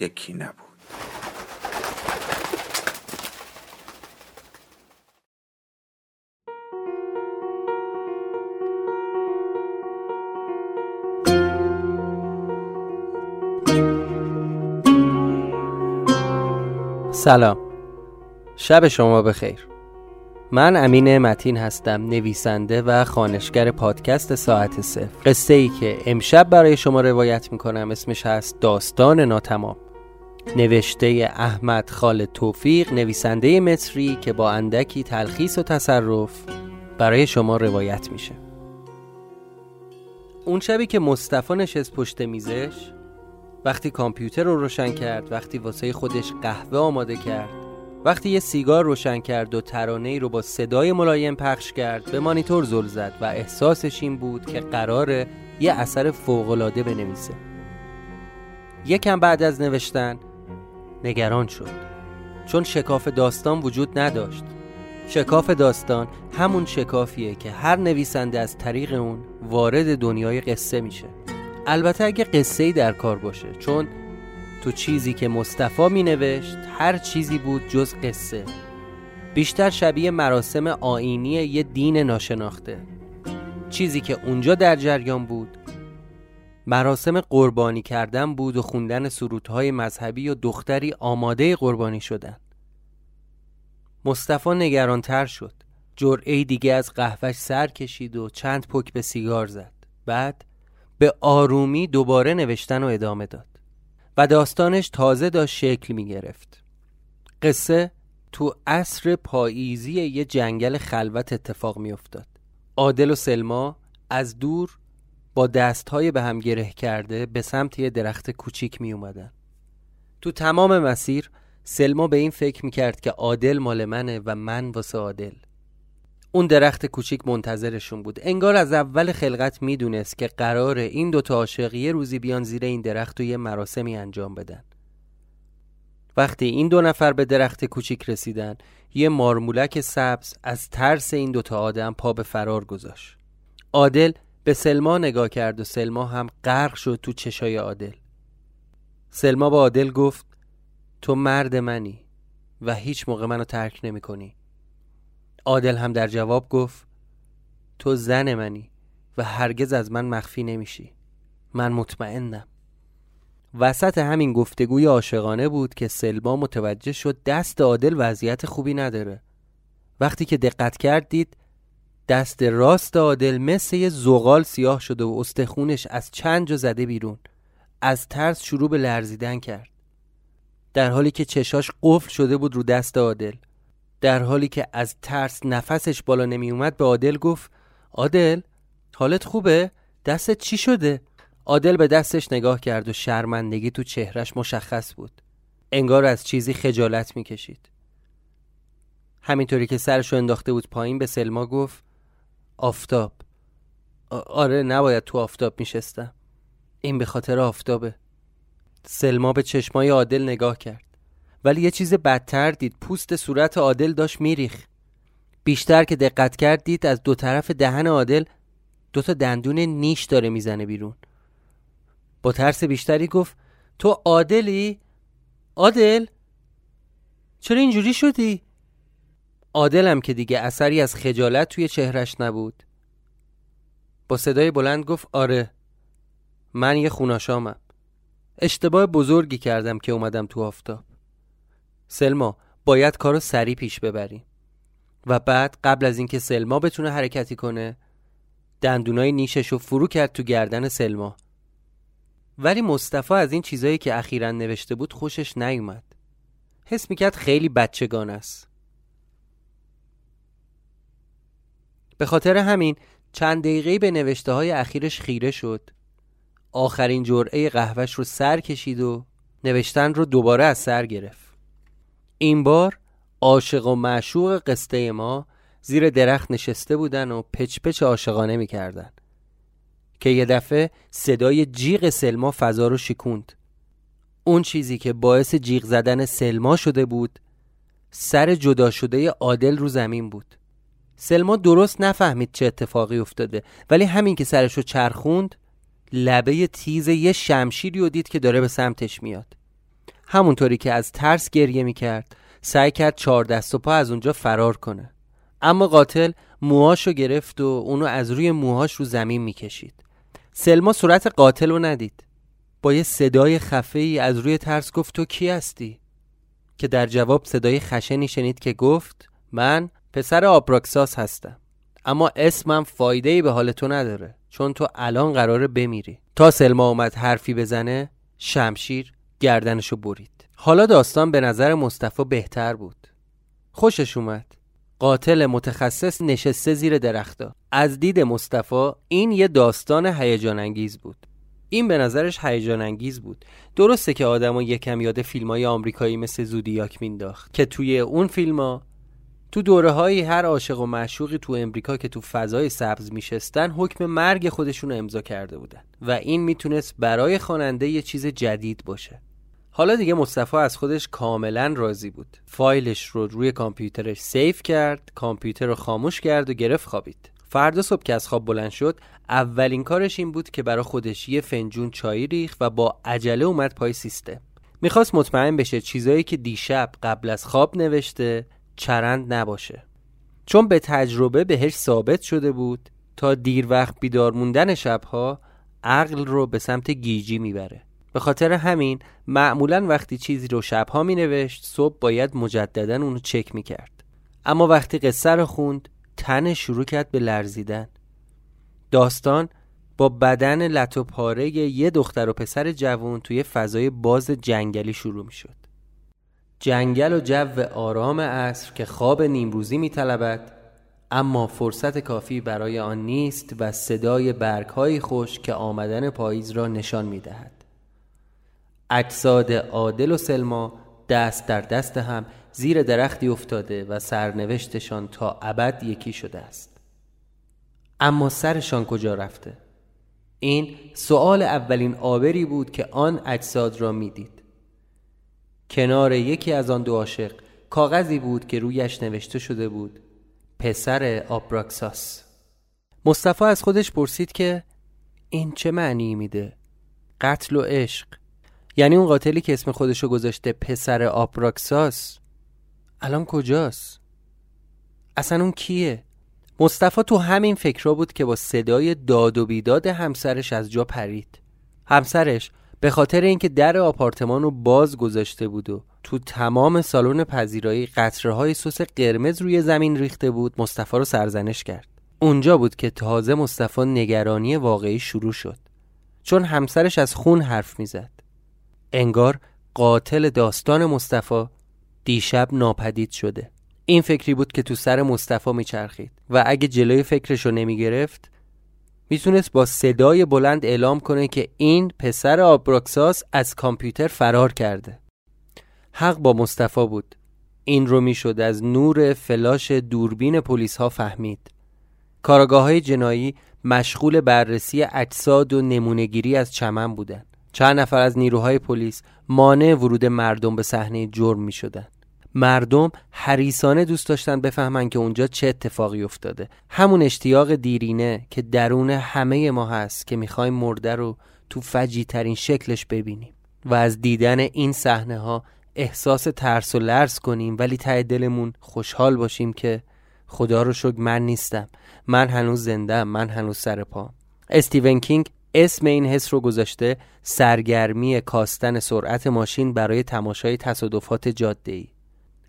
یکی نبود. سلام. شب شما بخیر. من امین متین هستم نویسنده و خانشگر پادکست ساعت صفر. قصه ای که امشب برای شما روایت می‌کنم اسمش هست داستان ناتمام. نوشته احمد خالد توفیق نویسنده مصری که با اندکی تلخیص و تصرف برای شما روایت میشه. اون شبی که مصطفی نشست پشت میزش وقتی کامپیوتر رو روشن کرد وقتی واسه خودش قهوه آماده کرد وقتی یه سیگار روشن کرد و ترانه ای رو با صدای ملایم پخش کرد به مانیتور زل زد و احساسش این بود که قراره یه اثر فوقالعاده بنویسه. یکم بعد از نوشتن نگران شد. چون شکاف داستان وجود نداشت. شکاف داستان همون شکافیه که هر نویسنده از طریق اون وارد دنیای قصه میشه. البته اگه قصه ای در کار باشه چون تو چیزی که مصطفی می نوشت هر چیزی بود جز قصه. بیشتر شبیه مراسم آینی یه دین ناشناخته. چیزی که اونجا در جریان بود مراسم قربانی کردن بود و خوندن سرودهای مذهبی و دختری آماده قربانی شدن. مصطفی نگرانتر شد. جرعه دیگه از قهوهش سر کشید و چند پک به سیگار زد. بعد به آرومی دوباره نوشتن و ادامه داد. و داستانش تازه داشت شکل می گرفت. قصه تو عصر پاییزی یه جنگل خلوت اتفاق می افتاد. عادل و سلما از دور با دستهای به هم گره کرده به سمت یه درخت کوچیک می اومدن. تو تمام مسیر سلما به این فکر می کرد که عادل مال منه و من واسه عادل. اون درخت کوچیک منتظرشون بود. انگار از اول خلقت می‌دونست که قراره این دوتا عاشق یه روزی بیان زیر این درخت و یه مراسمی انجام بدن. وقتی این دو نفر به درخت کوچیک رسیدن یه مارمولک سبز از ترس این دوتا آدم پا به فرار گذاشت. عادل به سلما نگاه کرد و سلما هم غرق شد تو چشای عادل. سلما با عادل گفت تو مرد منی و هیچ موقع منو ترک نمی کنی. عادل هم در جواب گفت تو زن منی و هرگز از من مخفی نمیشی. من مطمئنم. وسط همین گفتگوی عاشقانه بود که سلما متوجه شد دست عادل وضعیت خوبی نداره. وقتی که دقت کرد دید دست راست عادل مثل یه زغال سیاه شده و استخونش از چند جا زده بیرون. از ترس شروع به لرزیدن کرد. در حالی که چشاش قفل شده بود رو دست عادل. در حالی که از ترس نفسش بالا نمی اومد به عادل گفت عادل حالت خوبه؟ دستت چی شده؟ عادل به دستش نگاه کرد و شرمندگی تو چهرش مشخص بود. انگار از چیزی خجالت می‌کشید. همینطوری که سرش انداخته بود پایین به سلما گفت آفتاب. آره نباید تو آفتاب میشستم. این به خاطر آفتابه. سلما به چشمای عادل نگاه کرد. ولی یه چیز بدتر دید. پوست صورت عادل داشت میریخ بیشتر که دقت کرد دید از دو طرف دهن عادل دوتا دندون نیش داره می‌زنه بیرون. با ترس بیشتری گفت تو عادلی؟ عادل؟ چرا اینجوری شدی؟ عادلم که دیگه اثری از خجالت توی چهرش نبود. با صدای بلند گفت آره من یه خوناشامم. اشتباه بزرگی کردم که اومدم تو آفتاب. سلما باید کارو سریع پیش ببریم. و بعد قبل از اینکه سلما بتونه حرکتی کنه دندونای نیشش رو فرو کرد تو گردن سلما. ولی مصطفی از این چیزایی که اخیرا نوشته بود خوشش نیومد. حس می‌کرد خیلی بچگان است. به خاطر همین چند دقیقه به نوشته های اخیرش خیره شد. آخرین جرعه قهوهش رو سر کشید و نوشتن رو دوباره از سر گرفت. این بار عاشق و معشوق قصه ما زیر درخت نشسته بودن و پچ پچ عاشقانه می‌کردن. که یه دفعه صدای جیغ سلما فضا رو شکوند. اون چیزی که باعث جیغ زدن سلما شده بود سر جدا شده عادل رو زمین بود. سلما درست نفهمید چه اتفاقی افتاده ولی همین که سرشو چرخوند لبه تیز یه شمشیری رو دید که داره به سمتش میاد. همونطوری که از ترس گریه می‌کرد سعی کرد چهار دست و پا از اونجا فرار کنه. اما قاتل موهاشو گرفت و اونو از روی موهاش رو زمین می‌کشید. سلما صورت قاتل رو ندید. با یه صدای خفه ای از روی ترس گفت تو کی هستی؟ که در جواب صدای خشنی شنید که گفت من پسر آبراکساس هستم. اما اسمم فایده ای به حال تو نداره چون تو الان قراره بمیری. تا سلما اومد حرفی بزنه شمشیر گردنشو برید. حالا داستان به نظر مصطفی بهتر بود. خوشش اومد. قاتل متخصص نشسته زیر درختا از دید مصطفی این یه داستان هیجان انگیز بود. این به نظرش هیجان انگیز بود. درسته که آدمو یکم یاد فیلم های آمریکایی مثل زودیاک مینداخت که توی اون فیلم تو دوره های هر عاشق و معشوقی تو امریکا که تو فضای سبز میشستن حکم مرگ خودشون امضا کرده بودن و این می‌تونست برای خواننده یه چیز جدید باشه. حالا دیگه مصطفی از خودش کاملا راضی بود. فایلش رو روی کامپیوترش سیف کرد کامپیوتر رو خاموش کرد و گرفت خوابید. فردا صبح که از خواب بلند شد اولین کارش این بود که برای خودش یه فنجون چای ریخ و با عجله اومد پای سیستم. می‌خواست مطمئن بشه چیزایی که دیشب قبل از خواب نوشته چرند نباشه. چون به تجربه بهش ثابت شده بود تا دیر وقت بیدار موندن شبها عقل رو به سمت گیجی می‌بره. به خاطر همین معمولا وقتی چیزی رو شبها می نوشت صبح باید مجددا اونو چک می کرد اما وقتی قصه رو خوند تن شروع کرد به لرزیدن. داستان با بدن لط و پاره یه دختر و پسر جوان توی فضای باز جنگلی شروع می شد جنگل و جو آرام عصر که خواب نیمروزی می طلبد اما فرصت کافی برای آن نیست و صدای برگهای خوش که آمدن پاییز را نشان می دهد. اجساد عادل و سلما دست در دست هم زیر درختی افتاده و سرنوشتشان تا ابد یکی شده است اما سرشان کجا رفته؟ این سؤال اولین آبری بود که آن اجساد را می‌دید. کنار یکی از آن دو عاشق کاغذی بود که رویش نوشته شده بود پسر آبراکساس مصطفی از خودش پرسید که این چه معنی میده؟ قتل و عشق یعنی اون قاتلی که اسم خودشو گذاشته پسر آبراکساس الان کجاست؟ اصلا اون کیه؟ مصطفی تو همین فکرها بود که با صدای داد و بیداد همسرش از جا پرید همسرش به خاطر اینکه در آپارتمان رو باز گذاشته بود و تو تمام سالن پذیرایی قطره های سس قرمز روی زمین ریخته بود مصطفی رو سرزنش کرد. اونجا بود که تازه مصطفی نگرانی واقعی شروع شد. چون همسرش از خون حرف می‌زد. انگار قاتل داستان مصطفی دیشب ناپدید شده. این فکری بود که تو سر مصطفی میچرخید و اگه جلوی فکرشو نمی‌گرفت می‌تونست با صدای بلند اعلام کنه که این پسر آبراکساس از کامپیوتر فرار کرده. حق با مصطفی بود. این رو می‌شد از نور فلاش دوربین پلیس ها فهمید. کاراگاه های جنایی مشغول بررسی اجساد و نمونهگیری از چمن بودند چند نفر از نیروهای پلیس مانع ورود مردم به صحنه جرم می. مردم حریسانه دوست داشتن بفهمن که اونجا چه اتفاقی افتاده. همون اشتیاق دیرینه که درون همه ما هست که می‌خوایم مرده رو تو فجی ترین شکلش ببینیم و از دیدن این صحنه ها احساس ترس و لرز کنیم ولی ته دلمون خوشحال باشیم که خدا رو شکر من نیستم. من هنوز زنده من هنوز سر پا استیون کینگ اسم این حس رو گذاشته سرگرمی کاستن سرعت ماشین برای تماشای تصادفات جاده ای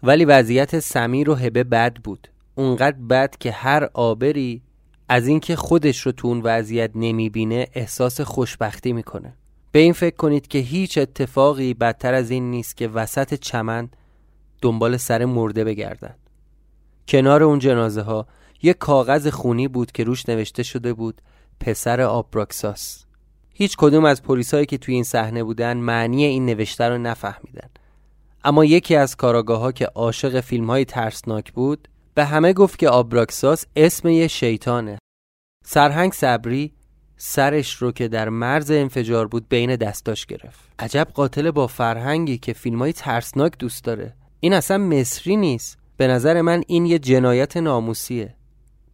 ولی وضعیت سمیر و هبه بد بود. اونقدر بد که هر آبری از اینکه خودش رو تو اون وضعیت نمی‌بینه احساس خوشبختی می‌کنه. به این فکر کنید که هیچ اتفاقی بدتر از این نیست که وسط چمن دنبال سر مرده بگردن. کنار اون جنازه ها یه کاغذ خونی بود که روش نوشته شده بود پسر آبراکساس. هیچ کدوم از پلیسایی که توی این صحنه بودن معنی این نوشته رو نفهمیدن. اما یکی از کاراگاه ها که عاشق فیلم های ترسناک بود به همه گفت که آبراکساس اسم یه شیطانه. سرهنگ صبری سرش رو که در مرز انفجار بود بین دستاش گرفت. عجب قاتل با فرهنگی که فیلم های ترسناک دوست داره. این اصلا مصری نیست. به نظر من این یه جنایت ناموسیه.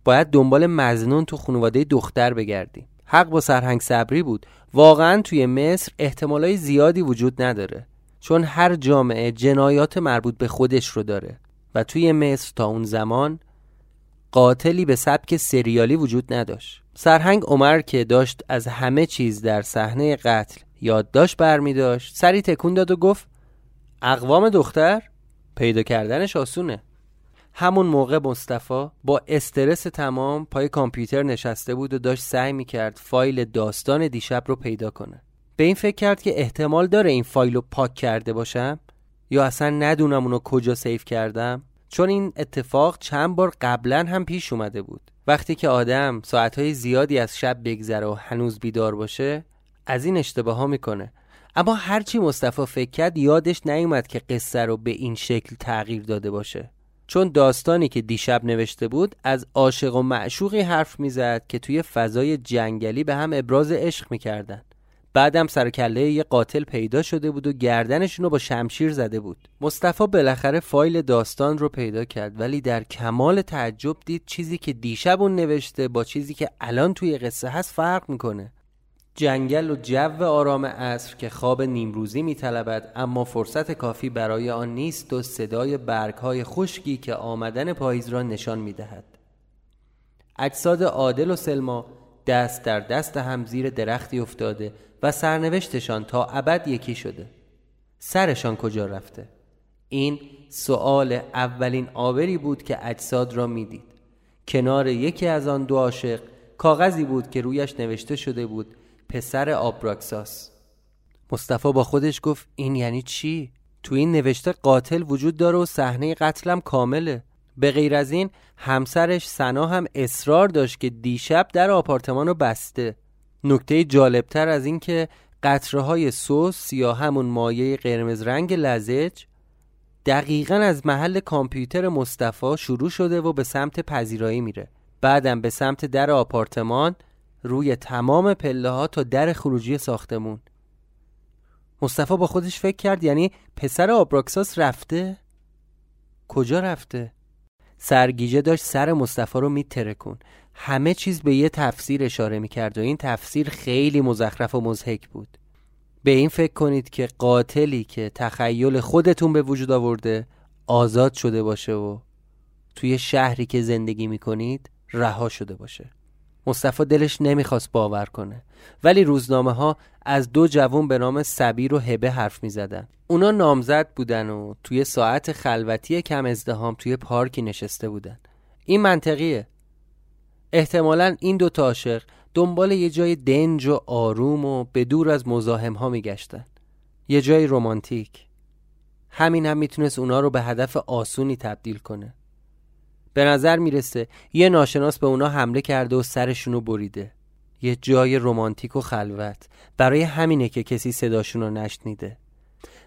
باید دنبال مزنون تو خانواده دختر بگردیم. حق با سرهنگ صبری بود. واقعا توی مصر احتمالای زیادی وجود نداره. چون هر جامعه جنایات مربوط به خودش رو داره و توی مصر تا اون زمان قاتلی به سبک سریالی وجود نداشت. سرهنگ عمر که داشت از همه چیز در صحنه قتل یادداشت برمی داشت سری تکون داد و گفت اقوام دختر پیدا کردنش آسونه. همون موقع مصطفی با استرس تمام پای کامپیوتر نشسته بود و داشت سعی می‌کرد فایل داستان دیشب رو پیدا کنه. به این فکر کرد که احتمال داره این فایل رو پاک کرده باشم؟ یا اصلا ندونم اونو کجا سیف کردم؟ چون این اتفاق چند بار قبلا هم پیش اومده بود. وقتی که آدم ساعتهای زیادی از شب بگذره و هنوز بیدار باشه از این اشتباه ها می‌کنه. اما هرچی مصطفی فکر کرد یادش نیومد که قصه رو به این شکل تغییر داده باشه. چون داستانی که دیشب نوشته بود از عاشق و معشوقی حرف می‌زد که توی فضای جنگلی به هم ابراز عشق می‌کردن. بعدم سرکله یه قاتل پیدا شده بود و گردنشون رو با شمشیر زده بود. مصطفی بالاخره فایل داستان رو پیدا کرد ولی در کمال تعجب دید چیزی که دیشب اون نوشته با چیزی که الان توی قصه هست فرق می‌کنه. جنگل و جو آرام عصر که خواب نیمروزی میطلبد اما فرصت کافی برای آن نیست و صدای برگهای خشکی که آمدن پاییز را نشان می‌دهد. اجساد عادل و سلما دست در دست هم زیر درختی افتاده و سرنوشتشان تا ابد یکی شده. سرشان کجا رفته؟ این سؤال اولین آبری بود که اجساد را می‌دید. کنار یکی از آن دو عاشق کاغذی بود که رویش نوشته شده بود پسر آبراکساس. مصطفی با خودش گفت این یعنی چی؟ تو این نوشته قاتل وجود داره و صحنه قتلم کامله. به غیر از این همسرش سنا هم اصرار داشت که دیشب در آپارتمان رو بسته. نکته جالبتر از این که قطره های سوس یا همون مایه قرمز رنگ لزج دقیقا از محل کامپیوتر مصطفی شروع شده و به سمت پذیرایی میره. بعدم به سمت در آپارتمان روی تمام پله ها تا در خروجی ساختمون. مصطفی با خودش فکر کرد یعنی پسر آبراکساس رفته؟ کجا رفته؟ سرگیجه داشت سر مصطفی رو میترکون. همه چیز به یه تفسیر اشاره می‌کرد و این تفسیر خیلی مزخرف و مزهک بود. به این فکر کنید که قاتلی که تخیل خودتون به وجود آورده آزاد شده باشه و توی شهری که زندگی می‌کنید رها شده باشه. مصطفی دلش نمی‌خواست باور کنه. ولی روزنامه ها از دو جوان به نام سبیر و هبه حرف می‌زدن. اونا نامزد بودن و توی ساعت خلوتی کم ازدهام توی پارکی نشسته بودن. این منطقیه. احتمالا این دو عاشق دنبال یه جای دنج و آروم و به دور از مزاحم ها میگشتن. یه جای رومانتیک همین هم می‌تونست اونا رو به هدف آسونی تبدیل کنه. به نظر می‌رسه یه ناشناس به اونا حمله کرده و سرشونو بریده. یه جای رمانتیک و خلوت. برای همینه که کسی صداشون رو نشنیده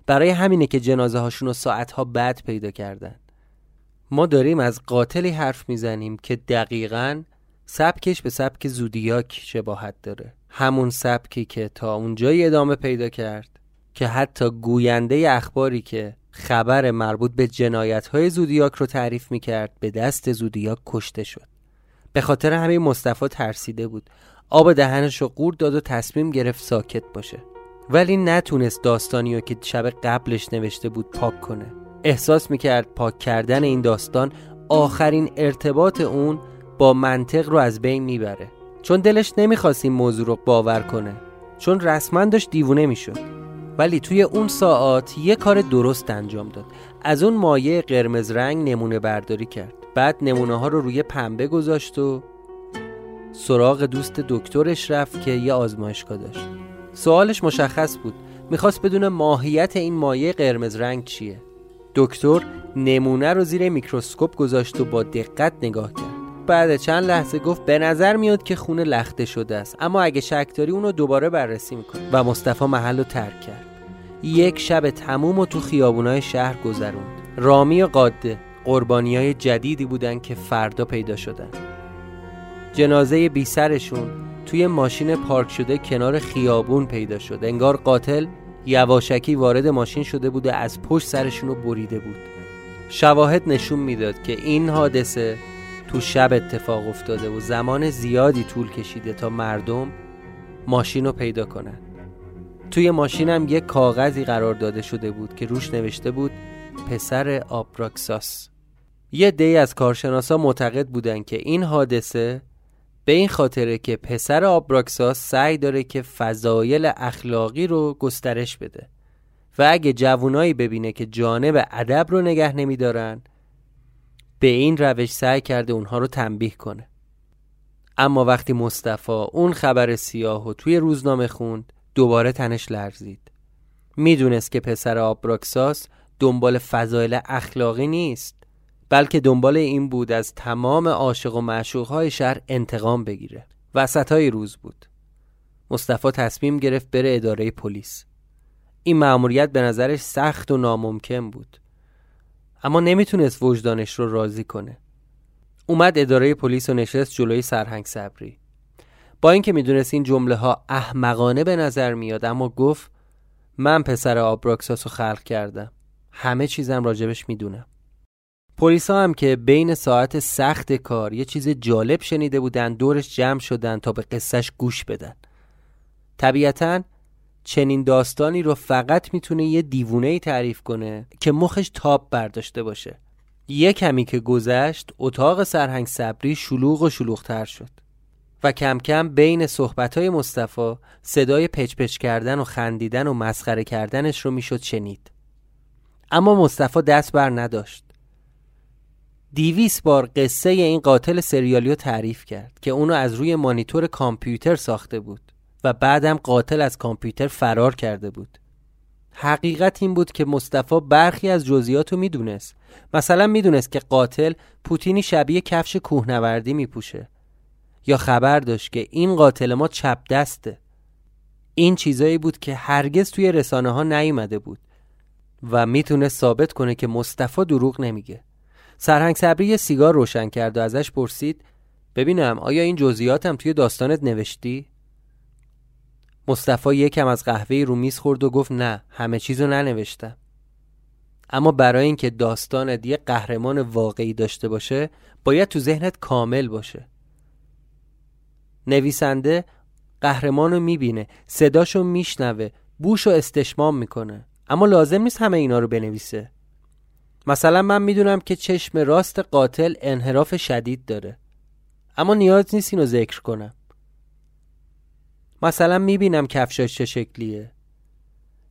برای همینه که جنازه هاشون رو ساعتها بعد پیدا کردن. ما داریم از قاتلی حرف می‌زنیم که دقیقا سبکش به سبک زودیاک شباهت داره. همون سبکی که تا اونجایی ادامه پیدا کرد که حتی گوینده اخباری که خبر مربوط به جنایت های زودیاک رو تعریف می‌کرد به دست زودیاک کشته شد. به خاطر همین مصطفی ترسیده بود. آب دهنش رو قورت داد و تصمیم گرفت ساکت باشه. ولی نتونست داستانی رو که شب قبلش نوشته بود پاک کنه. احساس می‌کرد پاک کردن این داستان آخرین ارتباط اون با منطق رو از بین می‌بره. چون دلش نمی‌خواست این موضوع رو باور کنه. چون رسما داشت دیوونه می‌شد. ولی توی اون ساعت یه کار درست انجام داد. از اون مایه قرمز رنگ نمونه برداری کرد. بعد نمونه ها رو روی پنبه گذاشت و سراغ دوست دکترش رفت که یه آزمایشگاه داشت. سوالش مشخص بود. می‌خواست بدون ماهیت این مایه قرمز رنگ چیه؟ دکتر نمونه رو زیر میکروسکوپ گذاشت و با دقت نگاه کرد. بعد چند لحظه گفت به نظر میاد که خونه لخته شده است اما اگه شک داری اونو دوباره بررسی می‌کنه و مصطفی محل رو ترک کرد. یک شب تموم و تو خیابونای شهر گذروند. رامی و قاده قربانی های جدیدی بودن که فردا پیدا شدن جنازه بی سرشون توی ماشین پارک شده کنار خیابون پیدا شد. انگار قاتل یواشکی وارد ماشین شده بوده از پشت سرشون رو بریده بود. شواهد نشون می‌داد که این حادثه تو شب اتفاق افتاده و زمان زیادی طول کشیده تا مردم ماشین رو پیدا کنن. توی ماشینم یک کاغذی قرار داده شده بود که روش نوشته بود پسر آبراکساس. یه دی از کارشناسا معتقد بودن که این حادثه به این خاطره که پسر آبراکساس سعی داره که فضایل اخلاقی رو گسترش بده و اگه جوونایی ببینه که جانب ادب رو نگه نمیدارن به این روش سعی کرده اونها رو تنبیه کنه. اما وقتی مصطفی اون خبر سیاه و توی روزنامه خوند دوباره تنش لرزید. می‌دونست که پسر آبراکساس دنبال فضایل اخلاقی نیست بلکه دنبال این بود از تمام عاشق و معشوقهای شهر انتقام بگیره. وسط های روز بود. مصطفی تصمیم گرفت بره اداره پلیس. این مأموریت به نظرش سخت و ناممکن بود. اما نمی‌تونست وجدانش رو راضی کنه. اومد اداره پلیس و نشست جلوی سرهنگ صبری. با اینکه می‌دونست این جمله ها احمقانه به نظر میاد اما گفت من پسر آبراکساس رو خلق کردم. همه چیزم راجبش می‌دونم. پلیس هم که بین ساعت سخت کار یه چیز جالب شنیده بودن دورش جمع شدن تا به قصهش گوش بدن. طبیعتا چنین داستانی رو فقط می‌تونه یه دیوونه تعریف کنه که مخش تاب برداشته باشه. یه کمی که گذشت اتاق سرهنگ صبری شلوغ و شلوغتر شد. و کم کم بین صحبتهای مصطفی صدای پچ پچ کردن و خندیدن و مسخره کردنش رو می‌شد شنید. اما مصطفی دست بر نداشت. دیویس بار قصه این قاتل سریالیو تعریف کرد که اونو از روی مانیتور کامپیوتر ساخته بود و بعدم قاتل از کامپیوتر فرار کرده بود. حقیقت این بود که مصطفی برخی از جزئیات رو می‌دونست. مثلا می‌دونست که قاتل پوتینی شبیه کفش کوهنوردی میپوشه. یا خبر داشت که این قاتل ما چپ دسته. این چیزایی بود که هرگز توی رسانه ها نیومده بود و می‌تونه ثابت کنه که مصطفی دروغ نمیگه. سرهنگ صبری یه سیگار روشن کرد و ازش پرسید ببینم آیا این جزئیاتم توی داستانت نوشتی؟ مصطفی یکم از قهوه رو میز خورد و گفت نه همه چیزو ننوشتم. اما برای اینکه داستانت یه قهرمان واقعی داشته باشه باید تو ذهنت کامل باشه. نویسنده قهرمان رو می‌بینه صداشو میشنوه بوش و استشمام می‌کنه. اما لازم نیست همه اینا رو بنویسه. مثلا من می‌دونم که چشم راست قاتل انحراف شدید داره. اما نیاز نیست اینو ذکر کنم. مثلا می‌بینم کفشاش چه شکلیه.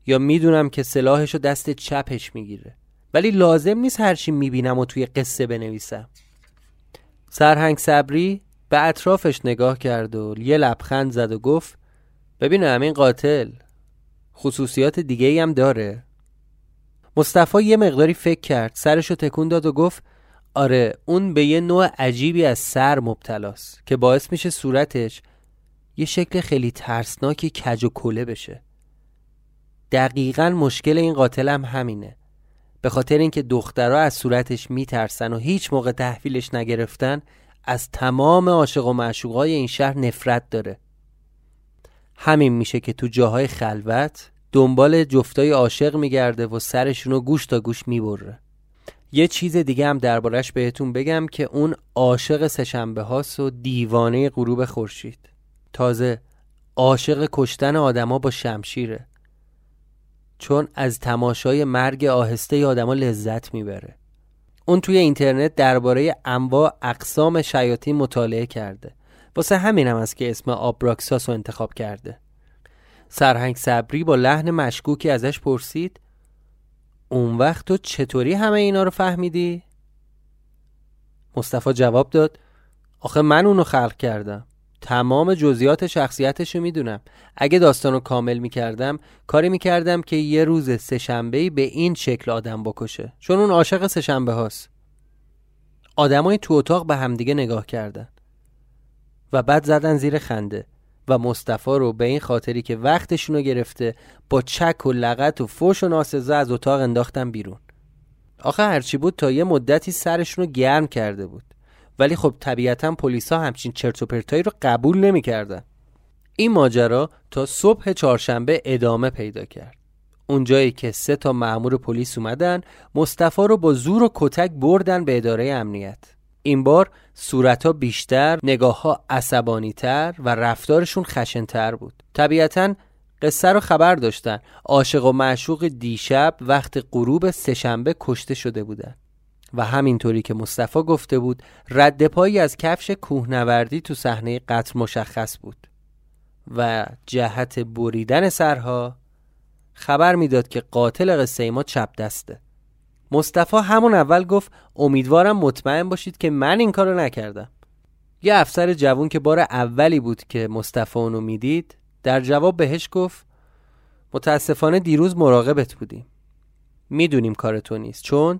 یا می‌دونم که سلاحشو دست چپش می‌گیره. ولی لازم نیست هرچی می‌بینم و توی قصه بنویسم. سرهنگ صبری به اطرافش نگاه کرد و یه لبخند زد و گفت ببینم این قاتل خصوصیات دیگه هم داره. مصطفی یه مقداری فکر کرد سرشو تکون داد و گفت آره اون به یه نوع عجیبی از سر مبتلاست که باعث میشه صورتش یه شکل خیلی ترسناکی کج و کله بشه. دقیقا مشکل این قاتل هم همینه. به خاطر اینکه دخترها از صورتش میترسن و هیچ موقع تحویلش نگرفتن از تمام عاشق و معشوقای این شهر نفرت داره. همین میشه که تو جاهای خلوت دنبال جفتای عاشق میگرده و سرشونو گوش تا گوش می‌بره. یه چیز دیگه هم دربارش بهتون بگم که اون عاشق سهشنبه هاست و دیوانه غروب خورشید. تازه عاشق کشتن آدما با شمشیره. چون از تماشای مرگ آهسته آدما لذت می‌بره. اون توی اینترنت درباره انواع اقسام شیاطین مطالعه کرده. واسه همین هم است که اسم آبراکساس رو انتخاب کرده. سرهنگ صبری با لحن مشکوکی ازش پرسید اون وقت تو چطوری همه اینا رو فهمیدی؟ مصطفی جواب داد آخه من اونو خلق کردم. تمام جزئیات شخصیتش رو می‌دونم. اگه داستان رو کامل می‌کردم کاری می‌کردم که یه روز سهشنبه به این شکل آدم بکشه. چون اون عاشق سهشنبه هاست. آدمای تو اتاق به همدیگه نگاه کردن. و بعد زدن زیر خنده. و مصطفی رو به این خاطری که وقتشون رو گرفته با چک و لغت و فوش و ناسزه از اتاق انداختن بیرون. آخه هرچی بود تا یه مدتی سرشون رو گرم کرده بود. ولی خب طبیعتا پلیسا همچین چرت و پرتایی رو قبول نمی‌کردن. این ماجرا تا صبح چهارشنبه ادامه پیدا کرد. اونجایی که سه تا مأمور پلیس اومدن مصطفی رو با زور و کتک بردن به اداره امنیت. این بار صورتها بیشتر، نگاه ها عصبانی تر و رفتارشون خشنتر بود. طبیعتا قصه رو خبر داشتن. عاشق و معشوق دیشب وقت غروب سهشنبه کشته شده بودن. و همینطوری که مصطفی گفته بود رد پایی از کفش کوهنوردی تو صحنه قتل مشخص بود و جهت بریدن سرها خبر می‌داد که قاتل قصه ما چپ دسته. مصطفی همون اول گفت امیدوارم مطمئن باشید که من این کارو نکردم. یه افسر جوون که بار اولی بود که مصطفی اونو می‌دید در جواب بهش گفت متاسفانه دیروز مراقبت بودیم. می‌دونیم کار تو نیست. چون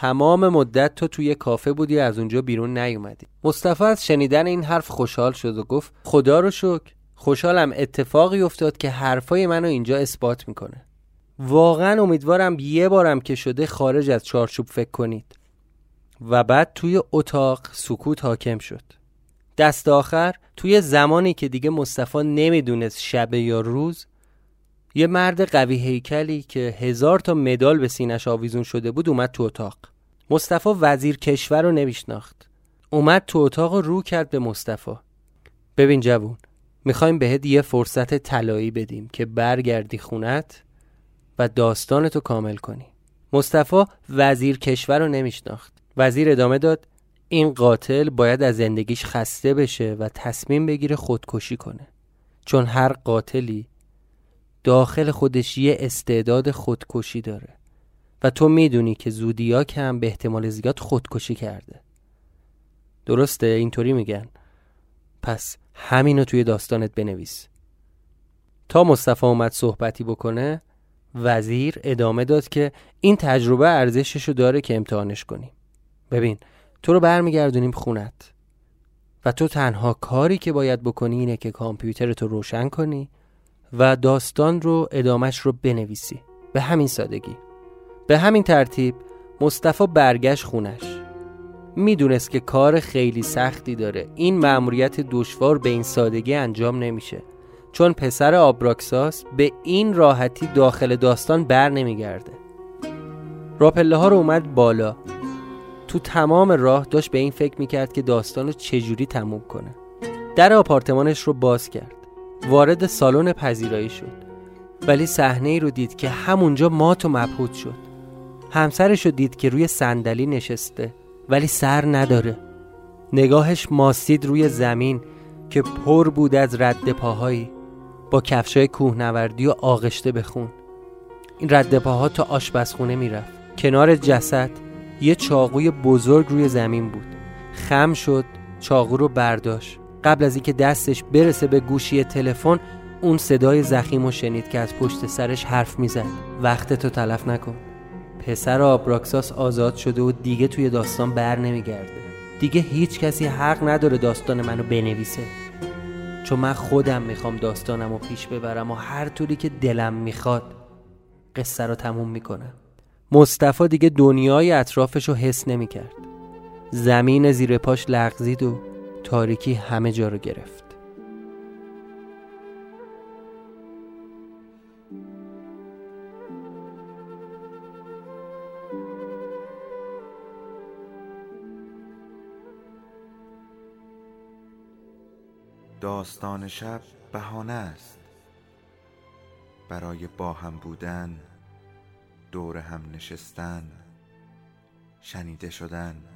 تمام مدت تو توی کافه بودی از اونجا بیرون نیومدی. مصطفی از شنیدن این حرف خوشحال شد و گفت خدا رو شکر. خوشحالم اتفاقی افتاد که حرفای منو اینجا اثبات می‌کنه. واقعا امیدوارم یه بارم که شده خارج از چارچوب فکر کنید. و بعد توی اتاق سکوت حاکم شد. دست آخر توی زمانی که دیگه مصطفی نمی‌دونست شبه یا روز یه مرد قوی هیکلی که هزار تا مدال به سینش آویزون شده بود اومد تو اتاق. مصطفی وزیر کشور رو نمیشناخت. اومد تو اتاق و رو کرد به مصطفی. ببین جوون می‌خوایم بهت یه فرصت طلایی بدیم که برگردی خونت و داستانتو کامل کنی. مصطفی وزیر کشور رو نمیشناخت. وزیر ادامه داد این قاتل باید از زندگیش خسته بشه و تصمیم بگیره خودکشی کنه. چون هر قاتلی داخل خودش یه استعداد خودکشی داره. و تو می‌دونی که زودیاک هم به احتمال زیاد خودکشی کرده. درسته؟ اینطوری میگن. پس همینو توی داستانت بنویس. تا مصطفی اومد صحبتی بکنه وزیر ادامه داد که این تجربه ارزششو داره که امتحانش کنیم. ببین تو رو برمیگردونیم خونت. و تو تنها کاری که باید بکنی اینه که کامپیوترتو روشن کنی و داستان رو ادامش رو بنویسی. به همین سادگی. به همین ترتیب مصطفی برگشت خونش. می‌دونست که کار خیلی سختی داره. این مأموریت دشوار به این سادگی انجام نمیشه. چون پسر آبراکساس به این راحتی داخل داستان بر نمیگرده. راپله ها رو اومد بالا. تو تمام راه داشت به این فکر می‌کرد که داستان رو چجوری تموم کنه. در آپارتمانش رو باز کرد. وارد سالن پذیرایی شد. ولی صحنه ای رو دید که همونجا مات و مبهوت شد. همسرش رو دید که روی صندلی نشسته ولی سر نداره. نگاهش ماسید روی زمین که پر بود از رد پاهایی. با کفشای کوهنوردی و آغشته بخون این رد پاها تا آشپزخونه می‌رفت. کنار جسد یه چاقوی بزرگ روی زمین بود. خم شد چاقو رو برداشت. قبل از اینکه دستش برسه به گوشی تلفن اون صدای زخیم شنید که از پشت سرش حرف می‌زد. وقت تو تلف نکن. پسر آبراکساس آزاد شده و دیگه توی داستان بر نمیگرده. دیگه هیچ کسی حق نداره داستان منو بنویسه. چون من خودم می‌خوام داستانم رو پیش ببرم و هر طوری که دلم می‌خواد قصه رو تموم می‌کنم. مصطفی دیگه دنیای اطرافش رو حس نمی‌کرد. زمین زیر پاش لغزید و تاریکی همه جا رو گرفت. داستان شب بهانه است. برای با هم بودن دور هم نشستن شنیده شدن.